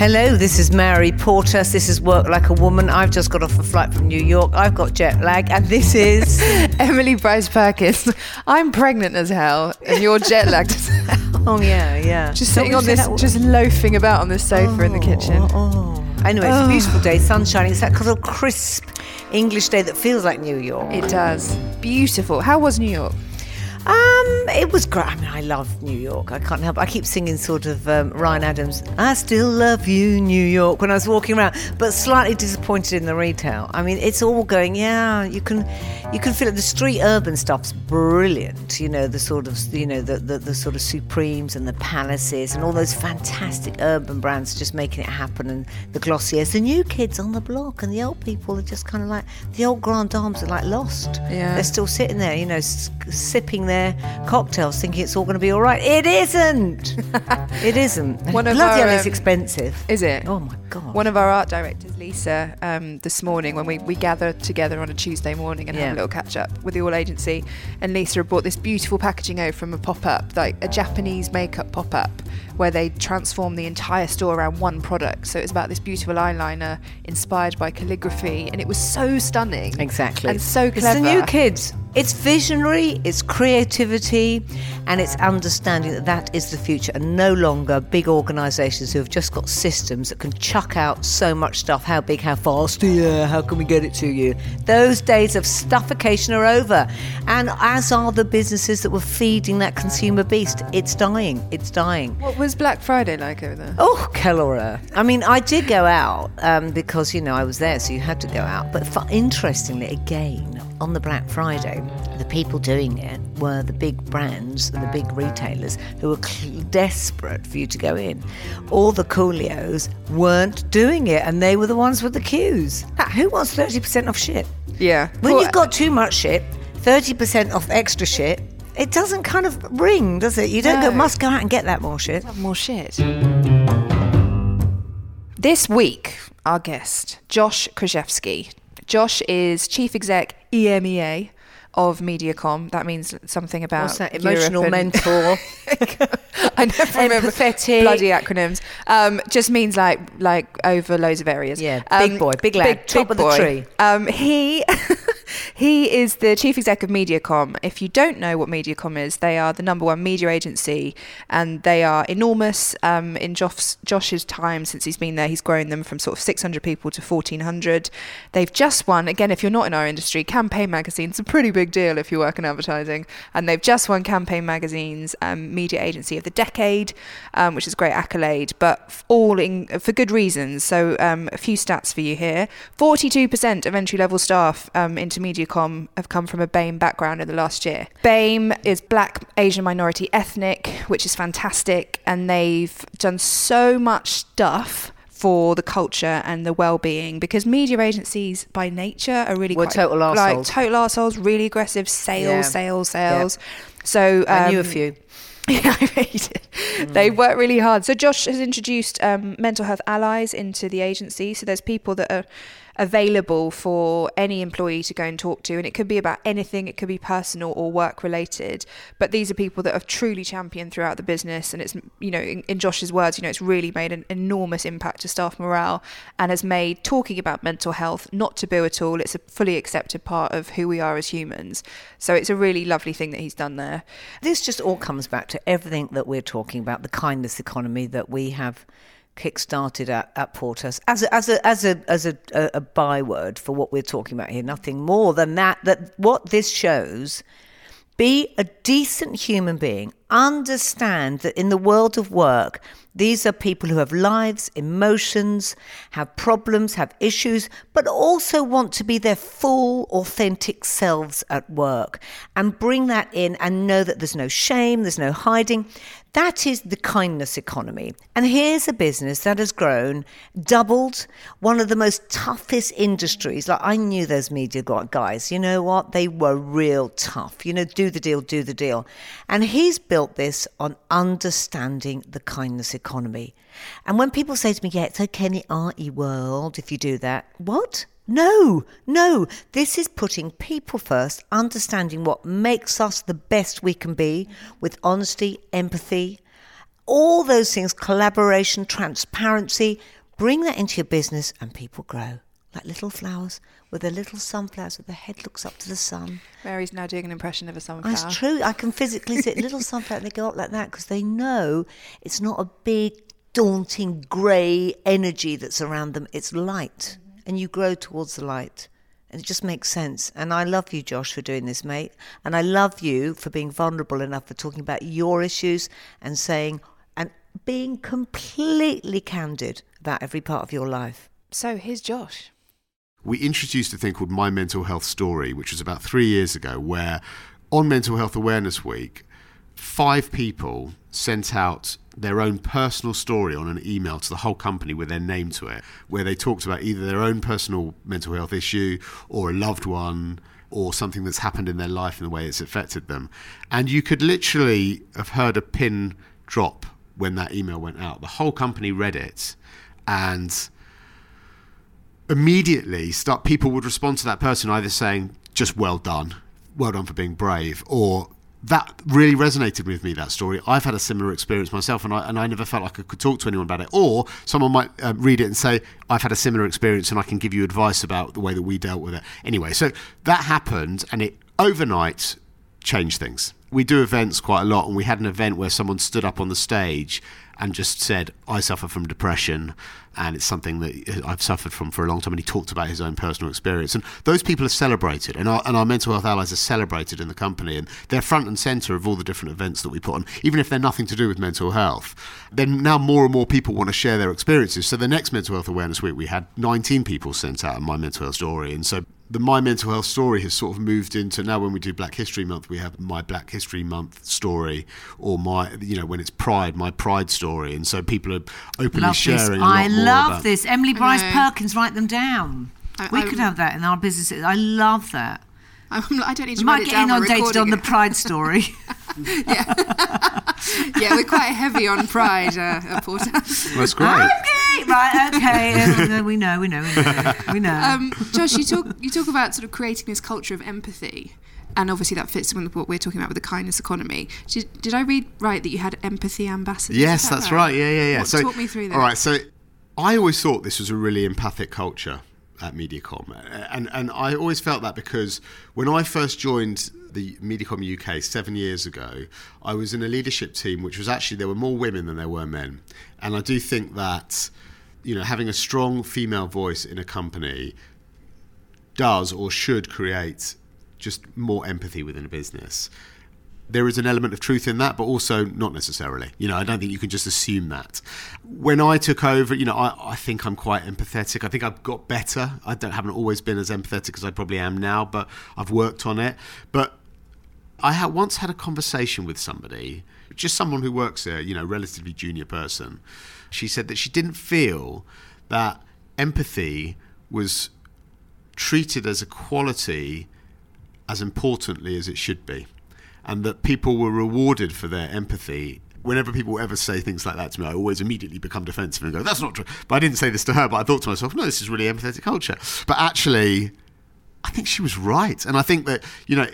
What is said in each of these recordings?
Hello, this is Mary Portas. This is Work Like a Woman. I've just got off a flight from New York. I've got jet lag, and this is Emily Bryce Perkins. I'm pregnant as hell, and you're jet lagged as hell. Oh yeah, yeah. Just sitting on this, just loafing about on this sofa in the oh, kitchen. Oh, oh. Anyway, it's a oh. beautiful day, sun shining. It's that kind of crisp English day that feels like New York. It does. Beautiful. How was New York? Um, it was great. I mean, I love New York. I can't help. I keep singing sort of um, Ryan Adams. I still love you, New York. When I was walking around, but slightly disappointed in the retail. I mean, it's all going. Yeah, you can, you can feel it. The street urban stuff's brilliant. You know, the sort of, you know, the the, the sort of Supremes and the Palaces and all those fantastic urban brands just making it happen. And the Glossiers, the new kids on the block, and the old people are just kind of like the old grand dames are like lost. Yeah. They're still sitting there, you know, s- sipping their cocktails, thinking it's all going to be all right. It isn't. it isn't. One of Bloody our, hell, it's um, expensive. Is it? Oh my god. One of our art directors, Lisa, um, this morning when we, we gathered together on a Tuesday morning and Yeah. had a little catch up with the All Agency, and Lisa had brought this beautiful packaging over from a pop up, like a Japanese makeup pop up, where they transformed the entire store around one product. So it was about this beautiful eyeliner inspired by calligraphy, and it was so stunning. Exactly. And so clever. It's clever. the new kids. It's visionary, it's creativity, and it's understanding that that is the future and no longer big organisations who have just got systems that can chuck out so much stuff. How big, how fast, yeah, how can we get it to you? Those days of stuffication are over. And as are the businesses that were feeding that consumer beast. It's dying. It's dying. What was Black Friday like over there? Oh, Kellora. I mean, I did go out um, because, you know, I was there, so you had to go out. But fu- interestingly, again, on the Black Friday, the people doing it were the big brands and the big retailers who were cl- desperate for you to go in. All the coolios weren't doing it, and they were the ones with the queues. Who wants 30% off shit? Yeah. When Well, you've got too much shit, 30% off extra shit, it doesn't kind of ring, does it? You don't go, must go out and get that more shit. more shit. This week, our guest, Josh Krichefski. Josh is chief exec EMEA of Mediacom. That means something about What's that? Emotional mentor. I never remember Empathetic. bloody acronyms. Um, just means like like over loads of areas. Yeah, Um, big boy, big lad, top of the boy. tree. Um, he he is the chief exec of Mediacom. If you don't know what Mediacom is, they are the number one media agency, and they are enormous. Um, in Josh's, Josh's time since he's been there, he's grown them from sort of 600 people to 1400. They've just won again. If you're not in our industry, Campaign Magazine's a pretty big deal if you work in advertising, and they've just won Campaign Magazine's um, Media Agency of the Decade, um, which is a great accolade, but all in for good reasons. So um, a few stats for you here: 42% of entry-level staff um, Mediacom have come from a BAME background in the last year. BAME is Black, Asian, minority, ethnic, which is fantastic, and they've done so much stuff. For the culture and the well-being, because media agencies by nature are really We're quite, total like total assholes, really aggressive sales, Yeah. sales, sales. So I knew a um, few. yeah, I made it. They work really hard. So Josh has introduced um, mental health allies into the agency. So there's people that are available for any employee to go and talk to, and it could be about anything. It could be personal or work related. But these are people that have truly championed throughout the business, and it's you know, in, in Josh's words, you know, it's really made an enormous impact to staff morale, and has made talking about mental health not taboo at all. It's a fully accepted part of who we are as humans. So it's a really lovely thing that he's done there. This just all comes back to everything that we're talking about the kindness economy that we have kick-started at, at Portas as a, as a as a as a, a, a byword for what we're talking about here. Nothing more than that. That what this shows. Be a decent human being. Understand that in the world of work, these are people who have lives, emotions, have problems, have issues, but also want to be their full, authentic selves at work and bring that in and know that there's no shame, there's no hiding. That is the kindness economy. And here's a business that has grown, doubled, one of the most toughest industries. Like I knew those media guys, you know what? They were real tough. You know, do the deal, do the deal. And he's built this on understanding the kindness economy. And when people say to me, yeah, it's okay in the arty world if you do that, what? No, no. This is putting people first, understanding what makes us the best we can be with honesty, empathy, all those things, collaboration, transparency, bring that into your business and people grow like little flowers with their little sunflowers with their head looks up to the sun. Mary's now doing an impression of a sunflower. That's true. I can physically see little sunflower and they go up like that because they know it's not a big, daunting, grey energy that's around them. It's light. Mm-hmm. And you grow towards the light. And it just makes sense. And I love you, Josh, for doing this, mate. And I love you for being vulnerable enough for talking about your issues and saying, and being completely candid about every part of your life. So here's Josh we introduced a thing called My Mental Health Story, which was about three years ago, where on Mental Health Awareness Week, five people sent out their own personal story on an email to the whole company with their name to it, where they talked about either their own personal mental health issue or a loved one or something that's happened in their life and the way it's affected them. And you could literally have heard a pin drop when that email went out. The whole company read it and immediately start people would respond to that person either saying just well done. Well done for being brave or that really resonated with me that story. I've had a similar experience myself and i, and I never felt like i could talk to anyone about it. Or someone might uh, read it and say i've had a similar experience and i can give you advice about the way that we dealt with it. Anyway so that happened and it overnight changed things. We do events quite a lot and we had an event where someone stood up on the stage and just said, I suffer from depression and it's something that I've suffered from for a long time. And he talked about his own personal experience. And those people are celebrated, and our, and our mental health allies are celebrated in the company, and they're front and centre of all the different events that we put on, even if they're nothing to do with mental health. Then now more and more people want to share their experiences. So the next Mental Health Awareness Week, we had 19 people sent out my mental health story. And so the My Mental Health story has sort of moved into now when we do Black History Month, we have my Black History Month story, or my, you know, when it's Pride, my Pride story. And so people are openly love sharing. This. I love about... this. Emily Bryce Perkins, write them down. I, we I, could have that in our businesses. I love that. I'm, I do not need to you might get inundated on the Pride story. yeah, yeah, we're quite heavy on Pride, uh, at Portas. That's great. Okay, right, okay, we know, we know, we know, we know. Um, Josh, you talk you talk about sort of creating this culture of empathy. And obviously that fits in with what we're talking about with the kindness economy. Did, did I read right that you had empathy ambassadors? Yes, that that's right? right? Yeah, yeah, yeah. What, so talk me through that. All right, so I always thought this was a really empathic culture at Mediacom. And, and I always felt that because when I first joined the Mediacom UK seven years ago, I was in a leadership team which was actually, there were more women than there were men. And I do think that, you know, having a strong female voice in a company does or should create just more empathy within a business there is an element of truth in that, but also not necessarily. You know, I don't think you can just assume that. When I took over, you know, I, I think I'm quite empathetic. I think I've got better. I don't haven't always been as empathetic as I probably am now, but I've worked on it. But I had once had a conversation with somebody, just someone who works there, you know, relatively junior person. She said that she didn't feel that empathy was treated as a quality as importantly as it should be and that people were rewarded for their empathy whenever people ever say things like that to me, I always immediately become defensive and go, that's not true. But I didn't say this to her, but I thought to myself, no, this is really empathetic culture. But actually, I think she was right. And I think that, you know,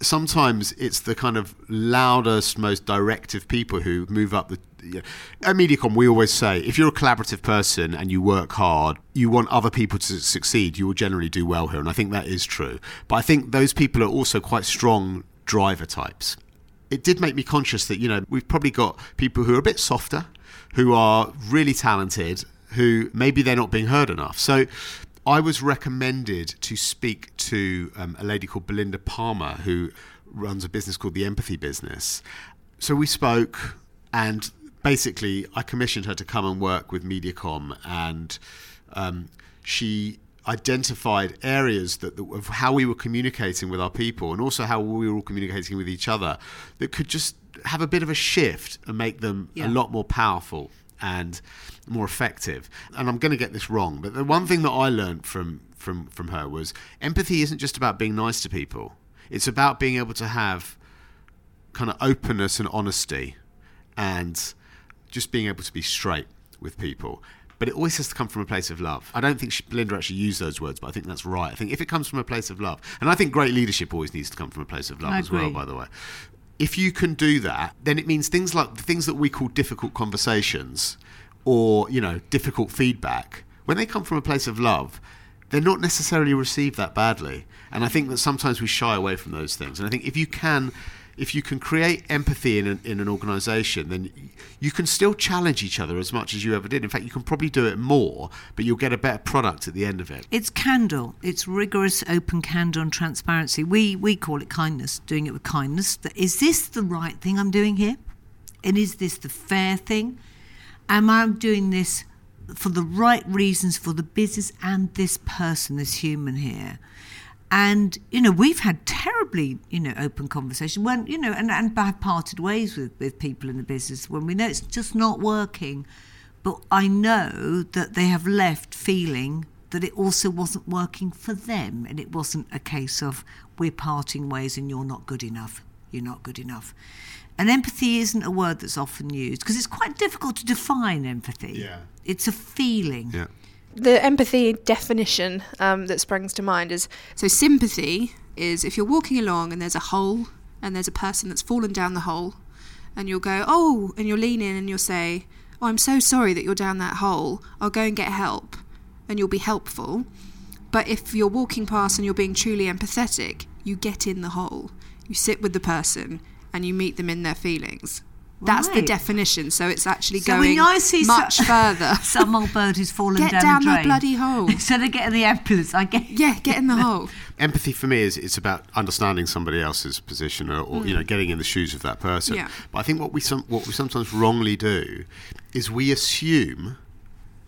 sometimes it's the kind of loudest, most directive people who move up the. You know, at Mediacom, we always say if you're a collaborative person and you work hard, you want other people to succeed, you will generally do well here. And I think that is true. But I think those people are also quite strong driver types. It did make me conscious that, you know, we've probably got people who are a bit softer, who are really talented, who maybe they're not being heard enough. So I was recommended to speak to um, a lady called Belinda Parmar, who runs a business called the Empathy Business. So we spoke, and basically, I commissioned her to come and work with Mediacom, and um, she identified areas that, that, of how we were communicating with our people and also how we were all communicating with each other that could just have a bit of a shift and make them yeah. a lot more powerful and more effective. And I'm going to get this wrong, but the one thing that I learned from from from her was empathy isn't just about being nice to people. It's about being able to have kind of openness and honesty and just being able to be straight with people but it always has to come from a place of love. I don't think she, Belinda actually used those words, but I think that's right. I think if it comes from a place of love, and I think great leadership always needs to come from a place of love as well, by the way. if you can do that, then it means things like the things that we call difficult conversations or, you know, difficult feedback, when they come from a place of love, they're not necessarily received that badly. And I think that sometimes we shy away from those things. And I think if you can if you can create empathy in an, in an organization, then you can still challenge each other as much as you ever did. In fact, you can probably do it more, but you'll get a better product at the end of it. It's candor. It's rigorous, open candor and transparency. We we call it kindness. Doing it with kindness. Is this the right thing I'm doing here? And is this the fair thing? Am I doing this for the right reasons for the business and this person, this human here? And, you know, we've had terribly, you know, open conversation when, you know, and, and have parted ways with, with people in the business when we know it's just not working. But I know that they have left feeling that it also wasn't working for them. And it wasn't a case of we're parting ways and you're not good enough. You're not good enough. And empathy isn't a word that's often used because it's quite difficult to define empathy. Yeah. It's a feeling. Yeah the empathy definition um, that springs to mind is so sympathy is if you're walking along and there's a hole and there's a person that's fallen down the hole and you'll go oh and you'll lean in and you'll say oh i'm so sorry that you're down that hole. I'll go and get help and you'll be helpful. But if you're walking past and you're being truly empathetic you get in the hole. You sit with the person and you meet them in their feelings that's right. the definition. So it's actually so going much so, further. Some old bird who's fallen get down, down the, drain. bloody hole. Instead of getting the ambulance, I get yeah, get in the hole. Empathy for me is it's about understanding somebody else's position, or, or mm. you know, getting in the shoes of that person. Yeah. But I think what we some, what we sometimes wrongly do is we assume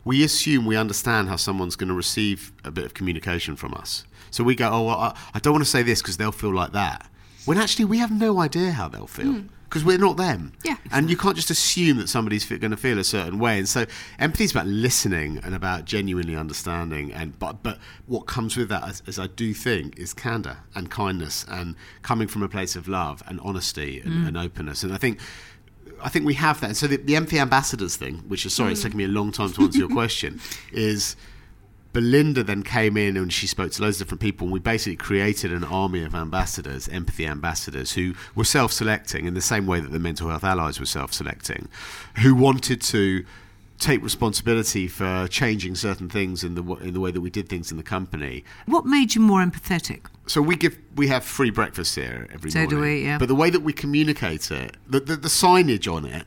we assume we understand how someone's going to receive a bit of communication from us. So we go, oh, well, I, I don't want to say this because they'll feel like that. When actually we have no idea how they'll feel. Mm because we're not them. Yeah. And you can't just assume that somebody's going to feel a certain way. And so empathy is about listening and about genuinely understanding. And but but what comes with that, as, as I do think, is candor and kindness and coming from a place of love and honesty and, mm. and openness. And I think. I think we have that. And so the, the empathy ambassadors thing, which is sorry, mm. it's taken me a long time to answer your question, is Belinda then came in and she spoke to loads of different people, and we basically created an army of ambassadors, empathy ambassadors, who were self selecting in the same way that the mental health allies were self selecting, who wanted to take responsibility for changing certain things in the in the way that we did things in the company. What made you more empathetic? So we give we have free breakfast here every so morning. do we, yeah. But the way that we communicate it, the, the, the signage on it,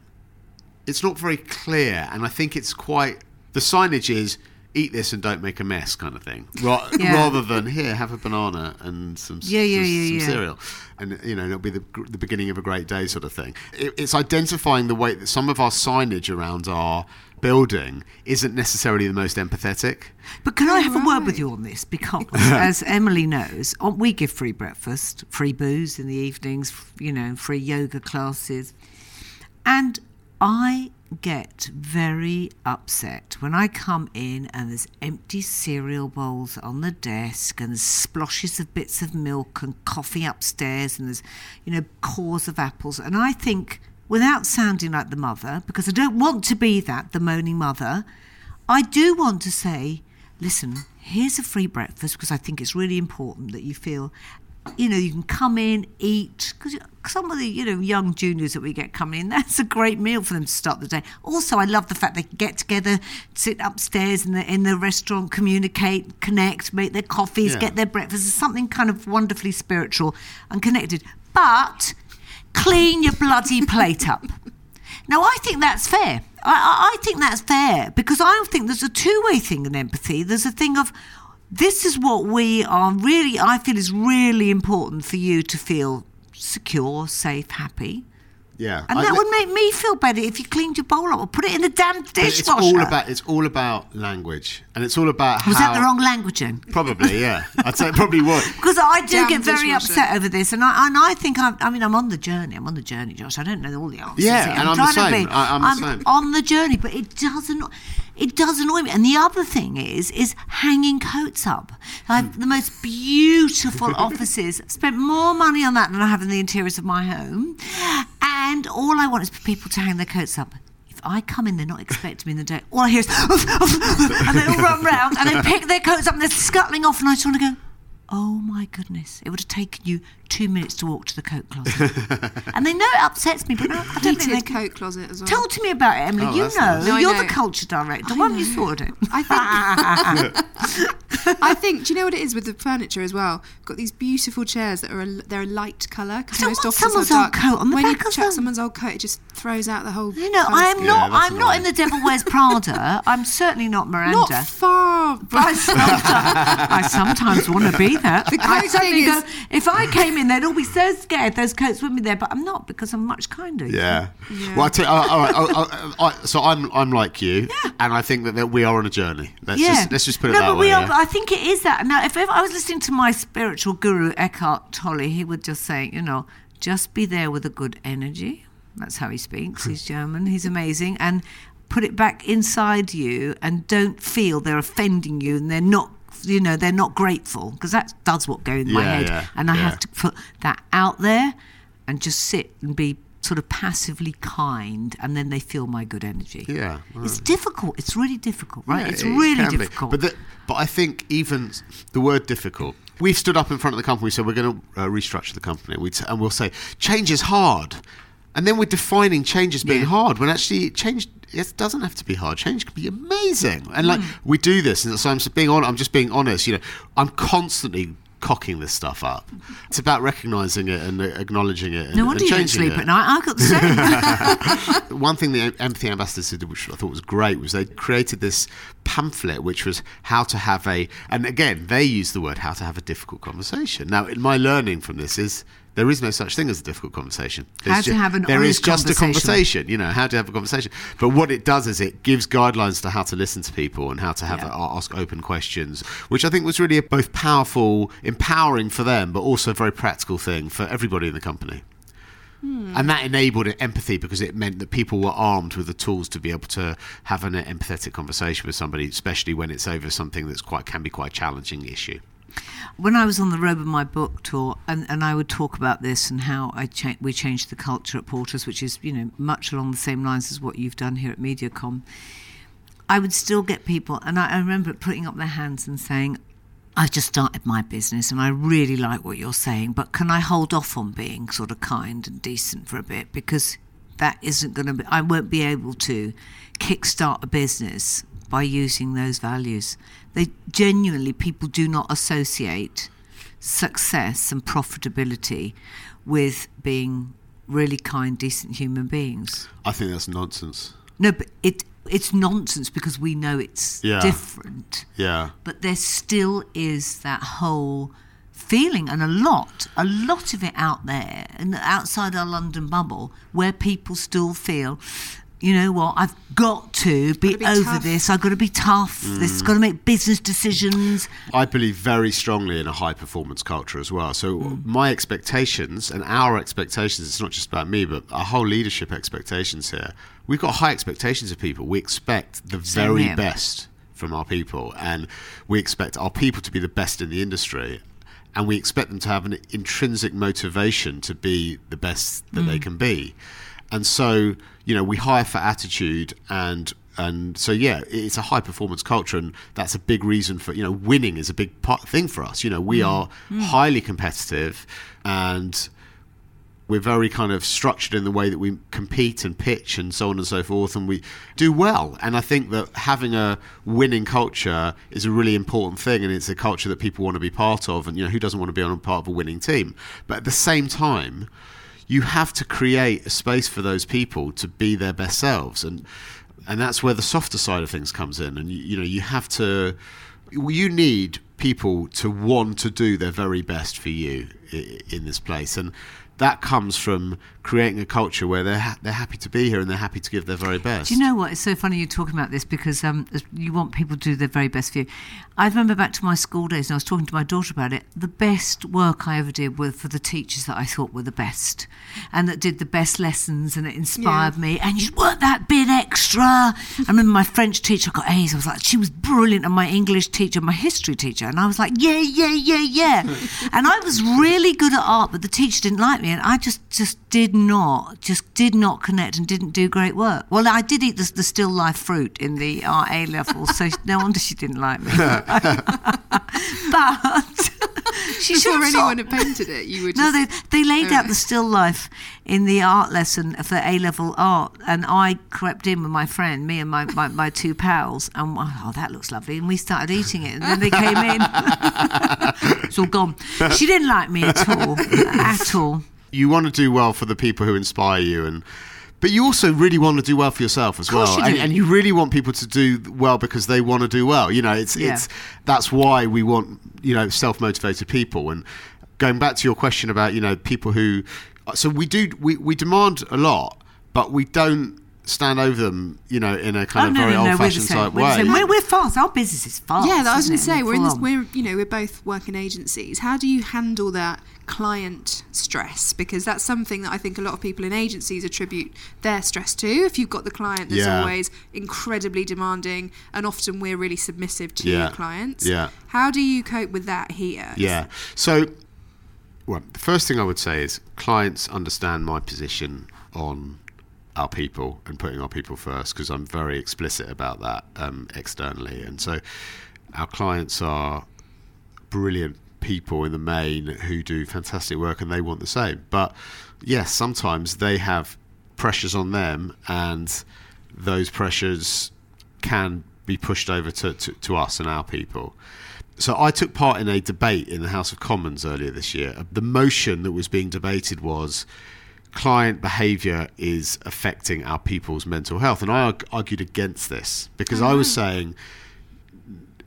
it's not very clear, and I think it's quite. The signage is eat this and don't make a mess kind of thing Ra- yeah. rather than here have a banana and some, yeah, yeah, some, yeah, some cereal and you know it'll be the, the beginning of a great day sort of thing it, it's identifying the way that some of our signage around our building isn't necessarily the most empathetic but can I have right. a word with you on this? Because, as Emily knows, uh, we give free breakfast, free booze in the evenings, you know, free yoga classes. And I get very upset when I come in and there's empty cereal bowls on the desk and splashes of bits of milk and coffee upstairs and there's, you know, cores of apples. And I think, without sounding like the mother, because I don't want to be that, the moaning mother, I do want to say, listen, here's a free breakfast because I think it's really important that you feel you know, you can come in, eat, because some of the, you know, young juniors that we get coming in, that's a great meal for them to start the day. Also, I love the fact they get together, sit upstairs in the, in the restaurant, communicate, connect, make their coffees, yeah. get their breakfast. It's something kind of wonderfully spiritual and connected. But clean your bloody plate up. Now, I think that's fair. I, I think that's fair because I think there's a two way thing in empathy. There's a thing of, this is what we are really, I feel is really important for you to feel secure, safe, happy. Yeah, and that I, would make me feel better if you cleaned your bowl up or put it in the damn dishwasher. It's all about it's all about language, and it's all about was how, that the wrong language? Then probably, yeah, I'd say it probably was because I do damn get very dishwasher. upset over this, and I and I think I'm, I mean I'm on the journey. I'm on the journey, Josh. I don't know all the answers. Yeah, I'm and I'm, the same. Be, I, am I'm the same. on the journey, but it doesn't it does annoy me. And the other thing is, is hanging coats up. I have the most beautiful offices. Spent more money on that than I have in the interiors of my home. And all I want is for people to hang their coats up. If I come in, they're not expecting me in the day. All I hear is, and they all run round and they pick their coats up and they're scuttling off, and I just want to go, Oh my goodness! It would have taken you two minutes to walk to the coat closet, and they know it upsets me, but I, I don't think they coat closet as well. Talk to me about it, Emily. Oh, you know, nice. No, you're know. the culture director. I Why don't you know. sort it? I think I think. Do you know what it is with the furniture as well? Got these beautiful chairs that are a, they're a light colour because don't most want offices someone's are old coat on the when back you of chuck them. someone's old coat, it just throws out the whole. You know, I'm scheme. not. that's I'm not in the Devil Wears Prada. I'm certainly not Miranda. not far. But I sometimes, I sometimes want to be that. The I coat thing is- if I came in, they'd all be so scared those coats wouldn't be there, but I'm not because I'm much kinder. Yeah. Yeah. Well, I tell you, all right, so I'm I'm like you, yeah. and I think that, that we are on a journey. Let's just let's just put it no, that but way. we are. yeah? I think it is that. Now, if, if I was listening to my spiritual guru Eckhart Tolle, he would just say, you know, just be there with a good energy. That's how he speaks. He's German. He's amazing, and put it back inside you, and don't feel they're offending you, and they're not. You know, they're not grateful because that does what goes in my head, yeah, and I yeah. have to put that out there, and just sit and be sort of passively kind, and then they feel my good energy. Yeah, It's difficult. It's really difficult, right? Yeah, it's it really be. difficult. But the, but I think even the word difficult. We've stood up in front of the company. Said we're going to uh, restructure the company. We t- and we'll say change is hard, and then we're defining change as being Yeah. hard when actually change it doesn't have to be hard. Change can be amazing, and like Hmm. we do this. And so I'm just being on. I'm just being honest. You know, I'm constantly cocking this stuff up. It's about recognizing it and acknowledging it. And, no wonder and you don't sleep it. at night. I've got the same. One thing the Empathy Ambassadors did, which I thought was great, was they created this pamphlet, which was how to have a, and again, they used the word how to have a difficult conversation. Now, in my learning from this is there is no such thing as a difficult conversation. How to have an There is honest just a conversation. you know, how to have a conversation. But what it does is it gives guidelines to how to listen to people and how to have Yeah. a, ask open questions, which I think was really a both powerful, empowering for them, but also a very practical thing for everybody in the company. Hmm. And that enabled empathy because it meant that people were armed with the tools to be able to have an empathetic conversation with somebody, especially when it's over something that's quite can be quite a challenging issue. When I was on the road with my book tour, and, and I would talk about this and how I cha- we changed the culture at Portas, which is you know much along the same lines as what you've done here at MediaCom. I would still get people, and I, I remember putting up their hands and saying, "I've just started my business, and I really like what you're saying, but can I hold off on being sort of kind and decent for a bit because that isn't going to be. I won't be able to kickstart a business by using those values. They genuinely people do not associate success and profitability with being really kind, decent human beings. I think that's nonsense. No, but it it's nonsense because we know it's Yeah. different. Yeah. But there still is that whole feeling and a lot, a lot of it out there and outside our London bubble where people still feel you know what? I've got to be, be over tough. this. I've got to be tough. Mm. This has got to make business decisions. I believe very strongly in a high performance culture as well. So mm. my expectations and our expectations, it's not just about me, but our whole leadership expectations here. We've got high expectations of people. We expect the Same very here. best from our people and we expect our people to be the best in the industry and we expect them to have an intrinsic motivation to be the best that they mm. can be. And so, you know, we hire for attitude and and so yeah, it's a high performance culture and that's a big reason for, you know, winning is a big part, thing for us. You know, we mm. are mm. highly competitive and we're very kind of structured in the way that we compete and pitch and so on and so forth and we do well. And i think that having a winning culture is a really important thing and it's a culture that people want to be part of and you know who doesn't want to be on a part of a winning team? But at the same time you have to create a space for those people to be their best selves. And and that's where the softer side of things comes in. And you, you know you have to you need people to want to do their very best for you in this place. And that comes from creating a culture where they're ha- they're happy to be here and they're happy to give their very best. Do you know what? It's so funny you're talking about this because um, you want people to do their very best for you. I remember back to my school days, and I was talking to my daughter about it. The best work I ever did was for the teachers that I thought were the best, and that did the best lessons, and it inspired Yeah. me. And you work that bit extra. I remember my French teacher got A's. I was like, she was brilliant, and my English teacher, my history teacher, and I was like, yeah, yeah, yeah, yeah. and I was really good at art, but the teacher didn't like me, and I just just did not, just did not connect and didn't do great work. Well, I did eat the, the still life fruit in the art A level, so no wonder she didn't like me. but She should Before anyone stopped. had painted it, you would No, they they laid out the still life in the art lesson for A level art, and I crept in with my friend, me and my, my, my two pals, and oh, that looks lovely, and we started eating it, and then they came in, it's all gone. She didn't like me at all, at all. You want to do well for the people who inspire you and but you also really want to do well for yourself as well you and, and you really want people to do well because they want to do well you know it's Yeah. it's that's why we want you know self-motivated people and going back to your question about you know people who so we do we, we demand a lot but we don't stand over them you know in a oh, kind oh of no, very no, no, we're the old-fashioned same. type We're, way. We're, we're fast. Our business is fast. Yeah, I was going to say we're in this. We're you know we're both working agencies. How do you handle that client stress? Because that's something that I think a lot of people in agencies attribute their stress to. If you've got the client that's Yeah. always incredibly demanding, and often we're really submissive to Yeah. your clients. Yeah. How do you cope with that here? Yeah. So, well, the first thing I would say is clients understand my position on our people and putting our people first because I'm very explicit about that um, externally. And so, our clients are brilliant people in the main who do fantastic work and they want the same. But yes, sometimes they have pressures on them and those pressures can be pushed over to, to, to us and our people. So I took part in a debate in the House of Commons earlier this year. The motion that was being debated was client behaviour is affecting our people's mental health. And I arg- argued against this because I was mm. saying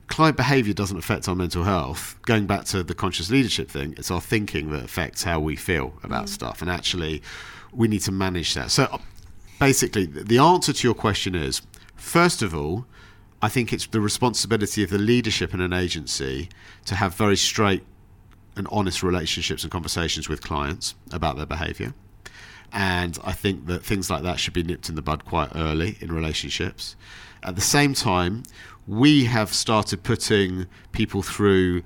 client behavior doesn't affect our mental health. Going back to the conscious leadership thing, it's our thinking that affects how we feel about mm. stuff. And actually, we need to manage that. So, basically, the answer to your question is first of all, I think it's the responsibility of the leadership in an agency to have very straight and honest relationships and conversations with clients about their behavior. And I think that things like that should be nipped in the bud quite early in relationships. At the same time, we have started putting people through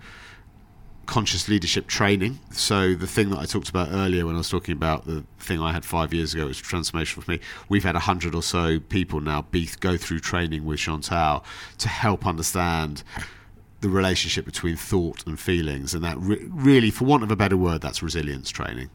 conscious leadership training. So the thing that I talked about earlier when I was talking about the thing I had five years ago was transformational for me. We've had a hundred or so people now be, go through training with Chantal to help understand the relationship between thought and feelings, and that re- really, for want of a better word, that's resilience training.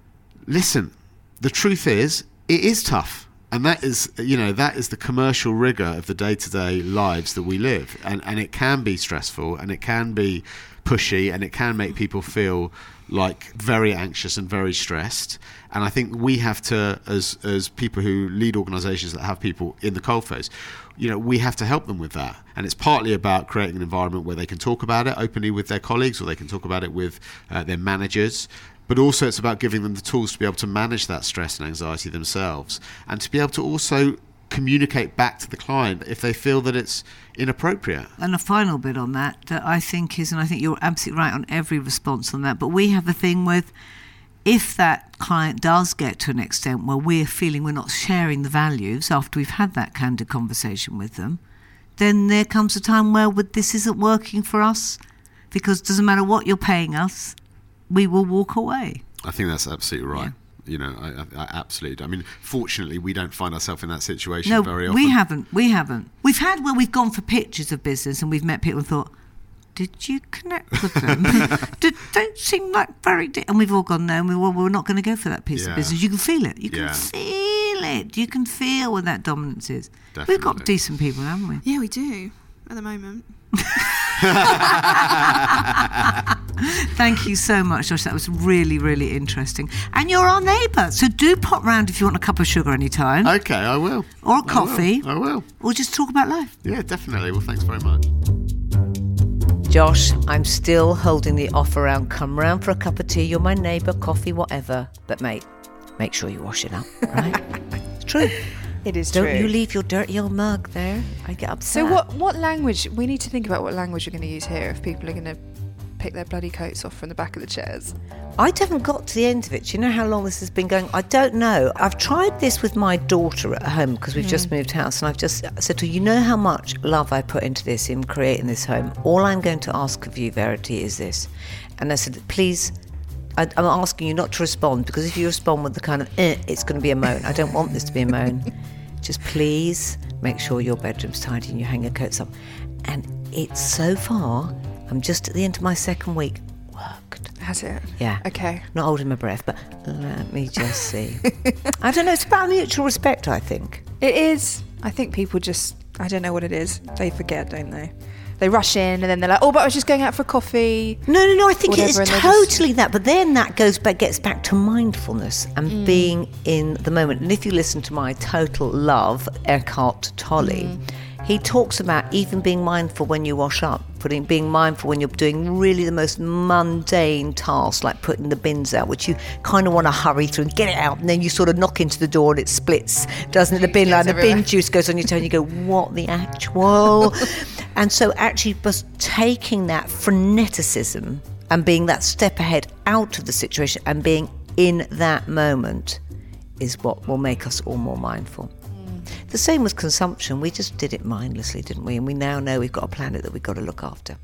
Listen, the truth is, it is tough. And that is, you know, that is the commercial rigor of the day-to-day lives that we live, and and it can be stressful, and it can be pushy, and it can make people feel like very anxious and very stressed. And I think we have to, as as people who lead organisations that have people in the coalface, you know, we have to help them with that. And it's partly about creating an environment where they can talk about it openly with their colleagues, or they can talk about it with uh, their managers but also it's about giving them the tools to be able to manage that stress and anxiety themselves and to be able to also communicate back to the client if they feel that it's inappropriate. And a final bit on that that I think is, and I think you're absolutely right on every response on that, but we have a thing with if that client does get to an extent where we're feeling we're not sharing the values after we've had that candid conversation with them, then there comes a time where this isn't working for us because it doesn't matter what you're paying us, we will walk away. I think that's absolutely right. You know, I, I, I absolutely. I mean, fortunately, we don't find ourselves in that situation No, very often. we haven't. We haven't. We've had where we've gone for pictures of business and we've met people and thought, did you connect with them? Did they seem like very? Di-? And we've all gone no. And we well, we're not going to go for that piece Yeah. of business. You can feel it. You can feel it. You can feel when that dominance is. We've got decent people, haven't we? Yeah, we do at the moment. Thank you so much, Josh. That was really, really interesting. And you're our neighbour, so do pop round if you want a cup of sugar anytime, Okay, I will. or a I will. coffee, I will. or just talk about life. Yeah, definitely. Well, thanks very much. Josh, I'm still holding the offer around. Come round for a cup of tea. You're my neighbour, coffee, whatever. But mate, make sure you wash it up, right? it's true. It is Don't true. you leave your dirty old mug there. I get upset. So what what language? We need to think about what language we're going to use here if people are going to pick their bloody coats off from the back of the chairs. I haven't got to the end of it. Do you know how long this has been going? I don't know. I've tried this with my daughter at home because we've just moved house, and I've just said to her, you know how much love I put into this in creating this home. All I'm going to ask of you, Verity, is this. And I said, please. I, I'm asking you not to respond because if you respond with the kind of eh, it's going to be a moan. I don't want this to be a moan. Just please make sure your bedroom's tidy and you hang your coats up. And it's so far, I'm just at the end of my second week, worked. Has it? Yeah. Okay. Not holding my breath, but let me just see. I don't know. It's about mutual respect, I think. It is. I think people just, I don't know what it is. They forget, don't they? They rush in and then they're like, oh, but I was just going out for coffee. No, no, no. I think it's and they're just- totally that. But then that goes back, gets back to mindfulness and Mm. being in the moment. And if you listen to my total love, Eckhart Tolle, Mm. He talks about even being mindful when you wash up, putting being mindful when you're doing really the most mundane tasks, like putting the bins out, which you kind of want to hurry through and get it out, and then you sort of knock into the door and it splits, doesn't it? The bin line, the bin juice goes on your toe, and you go, "What the actual?" and so, actually, just taking that freneticism and being that step ahead out of the situation and being in that moment is what will make us all more mindful. The same with consumption. We just did it mindlessly, didn't we? And we now know we've got a planet that we've got to look after.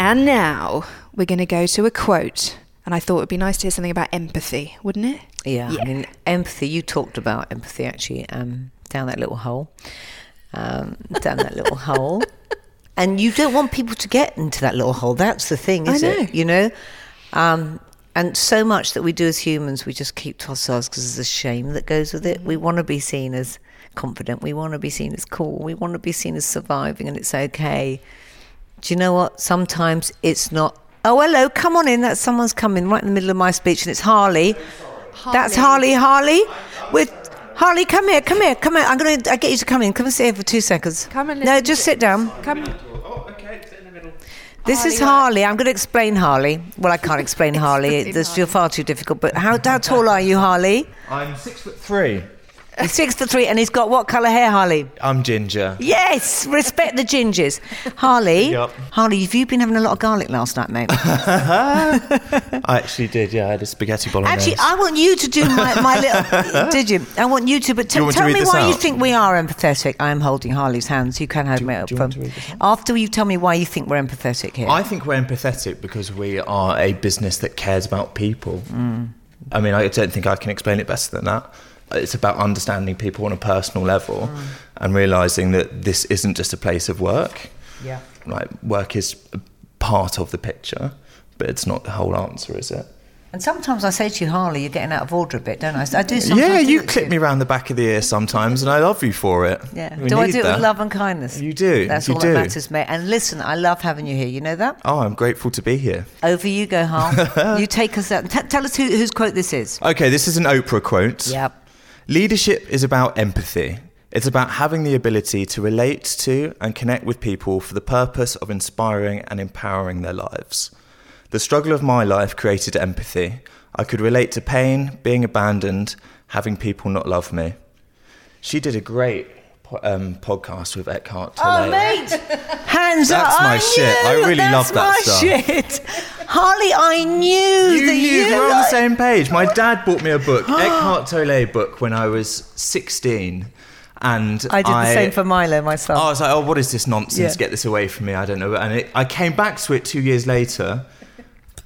And now we're going to go to a quote. And I thought it would be nice to hear something about empathy, wouldn't it? Yeah, I mean, empathy. You talked about empathy actually um, down that little hole, um, down that little hole, and you don't want people to get into that little hole. That's the thing, I is know. it? You know, um, and so much that we do as humans, we just keep to ourselves because there's a shame that goes with it. We mm-hmm. want to be seen as confident. We want to be seen as cool. We want to be seen as surviving, and it's okay. Do you know what? Sometimes it's not. Oh, hello, come on in. That's someone's coming right in the middle of my speech, and it's Harley. That's Harley. Harley, with Harley, come here, come here, come here. I'm gonna I get you to come in. Come and sit here for two seconds. Come and no, just sit down. Come. This is Harley, Harley. I'm going to explain Harley. Well, I can't explain Harley. Explain That's you're far too difficult. But how, how tall are you, Harley? I'm six foot three. He's six to three, and he's got what colour hair, Harley? I'm ginger. Yes, respect the gingers. Harley, Yup. Harley, have you been having a lot of garlic last night, mate? I actually did. Yeah, I had a spaghetti bolognese. Actually, I want you to do my, my little. did you? I want you to. But t- you want to tell read me this why you out? think we are empathetic. I am holding Harley's hands. You can have me up do you want to read this out? After you tell me why you think we're empathetic here. I think we're empathetic because we are a business that cares about people. Mm. I mean, I don't think I can explain it better than that. It's about understanding people on a personal level mm. and realizing that this isn't just a place of work. yeah. Like, work is part of the picture, but it's not the whole answer, is it? And sometimes I say to you, Harley, you're getting out of order a bit, don't I? I do. Sometimes yeah, you clip me round the back of the ear sometimes, and I love you for it. Yeah. We do I do it with love and kindness? You do, That's you all do. that matters, mate. And listen, I love having you here. You know that? Oh, I'm grateful to be here. Over you go, Harl. you take us out. T- tell us who, whose quote this is. Okay, this is an Oprah quote. Yep. Leadership is about empathy. It's about having the ability to relate to and connect with people for the purpose of inspiring and empowering their lives. The struggle of my life created empathy. I could relate to pain, being abandoned, having people not love me. She did a great um, podcast with Eckhart Tolle. Oh, mate! Hands That's up! That's my I shit. I really that's love that my stuff. Shit. Harley, I knew You that knew you. we're on the same page. My dad bought me a book, Eckhart Tolle book, when I was 16. And I did the same for Milo, myself. I was like, oh, what is this nonsense? Yeah. Get this away from me. I don't know. And it, I came back to it two years later.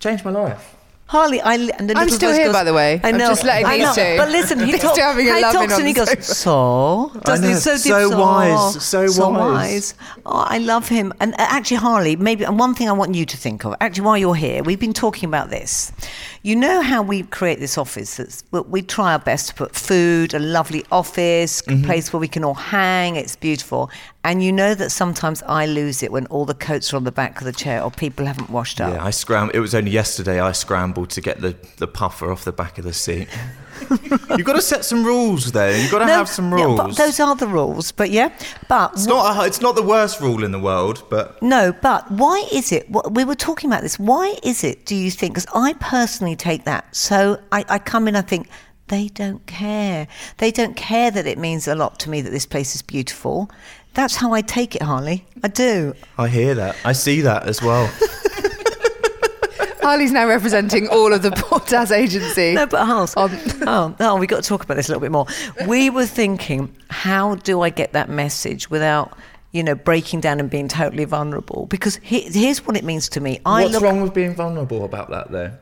Changed my life. Harley, I, li- and the I'm little still voice here, goes, by the way. I I'm know. just letting I these know. two- But listen, he they're talks. still having a he loving talks and he goes, conversation. so doesn't he? know, So, so deep, wise, so wise." wise. Oh, I love him. And uh, actually, Harley, maybe and one thing I want you to think of. Actually, while you're here, we've been talking about this. You know how we create this office? That's, we- we try our best to put food, a lovely office, a Mm-hmm. place where we can all hang. It's beautiful. And you know that sometimes I lose it when all the coats are on the back of the chair or people haven't washed up. Yeah, I scrambled. It was only yesterday I scrambled to get the, the puffer off the back of the seat. You've got to set some rules there. You've got to No, have some rules. but those are the rules. But yeah, but it's, not a, it's not the worst rule in the world, but No, but why is it? We were talking about this. Why is it, do you think? Because I personally take that. So I, I come in, I think, they don't care. They don't care that it means a lot to me that this place is beautiful. That's how I take it, Harley. I do. I hear that. I see that as well. Harley's now representing all of the Portas agency. No, but Harls, On- um, oh, oh, we got to talk about this a little bit more. We were thinking, how do I get that message without, you know, breaking down and being totally vulnerable? Because he, here's what it means to me. I What's look wrong with being vulnerable about that, though?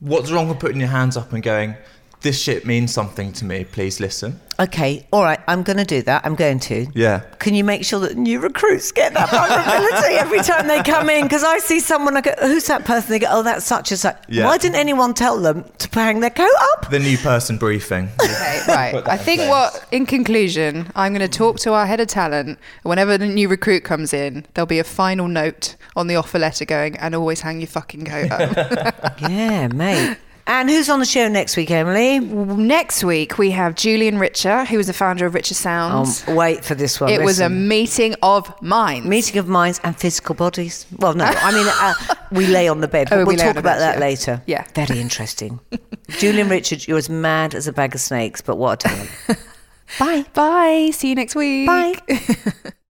What's wrong with putting your hands up and going, this shit means something to me. Please listen. Okay, all right, I'm going to do that. I'm going to. Yeah. Can you make sure that new recruits get that vulnerability every time they come in? Because I see someone, I go, who's that person? They go, oh, that's such and such. Yeah. Why didn't anyone tell them to hang their coat up? The new person briefing. Okay, right. I think place. what, in conclusion, I'm going to talk to our head of talent. Whenever the new recruit comes in, there'll be a final note on the offer letter going, and always hang your fucking coat up. Yeah, mate. And who's on the show next week, Emily? Next week, we have Julian Richer, who is the founder of Richer Um, Sounds. wait for this one. it was a meeting of minds. meeting of minds and physical bodies. Well, no, I mean, uh, we lay on the bed. Oh, but we we'll lay talk about bed, that yeah. later. Yeah. Very interesting. Julian Richer, you're as mad as a bag of snakes, but what a talent. Bye. Bye. See you next week. Bye.